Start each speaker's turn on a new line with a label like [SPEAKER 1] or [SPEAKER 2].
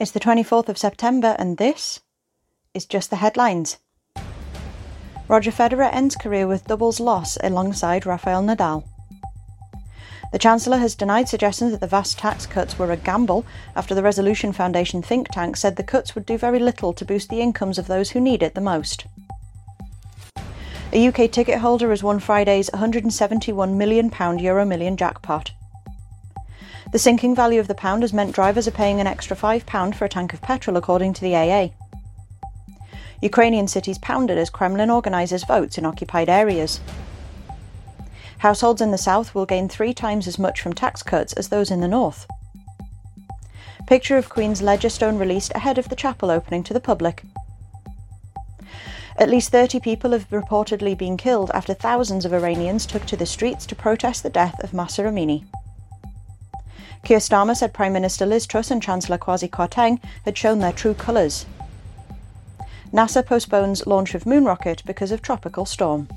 [SPEAKER 1] It's the 24th of September, and this is just the headlines. Roger Federer ends career with doubles loss alongside Rafael Nadal. The Chancellor has denied suggestions that the vast tax cuts were a gamble after the Resolution Foundation think tank said the cuts would do very little to boost the incomes of those who need it the most. A UK ticket holder has won Friday's £171 million Euro Million jackpot. The sinking value of the pound has meant drivers are paying an extra £5 for a tank of petrol, according to the AA. Ukrainian cities pounded as Kremlin organises votes in occupied areas. Households in the south will gain three times as much from tax cuts as those in the north. Picture of Queen's ledger stone released ahead of the chapel opening to the public. At least 30 people have reportedly been killed after thousands of Iranians took to the streets to protest the death of Mahsa Amini. Keir Starmer said Prime Minister Liz Truss and Chancellor Kwasi Kwarteng had shown their true colours. NASA postpones launch of moon rocket because of tropical storm.